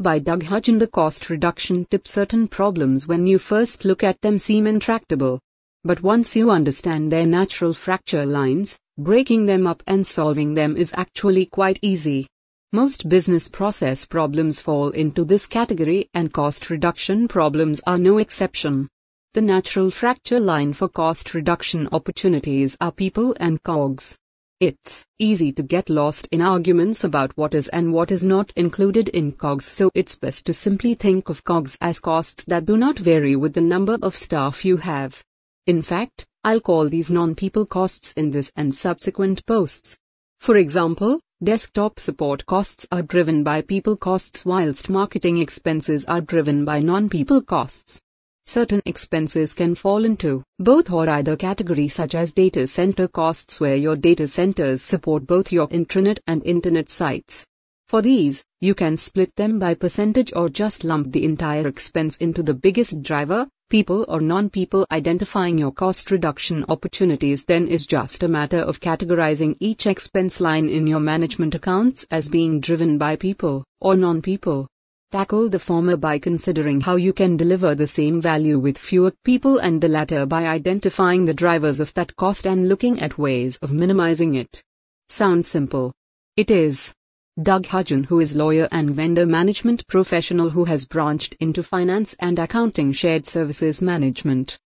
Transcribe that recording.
by Doug Hudgen. The cost reduction tip certain problems when you first look at them seem intractable. But once you understand their natural fracture lines, breaking them up and solving them is actually quite easy. Most business process problems fall into this category and cost reduction problems are no exception. The natural fracture line for cost reduction opportunities are people and COGS. It's easy to get lost in arguments about what is and what is not included in COGS, so it's best to simply think of COGS as costs that do not vary with the number of staff you have. In fact, I'll call these non people costs in this and subsequent posts. For example, Desktop support costs are driven by people costs whilst marketing expenses are driven by non-people costs. Certain expenses can fall into both or either category such as data center costs where your data centers support both your intranet and internet sites. For these, you can split them by percentage or just lump the entire expense into the biggest driver, people or non-people identifying your cost reduction opportunities then is just a matter of categorizing each expense line in your management accounts as being driven by people or non-people. Tackle the former by considering how you can deliver the same value with fewer people and the latter by identifying the drivers of that cost and looking at ways of minimizing it. Sounds simple. It is. Doug Hudgen who is lawyer and vendor management professional who has branched into finance and accounting shared services management.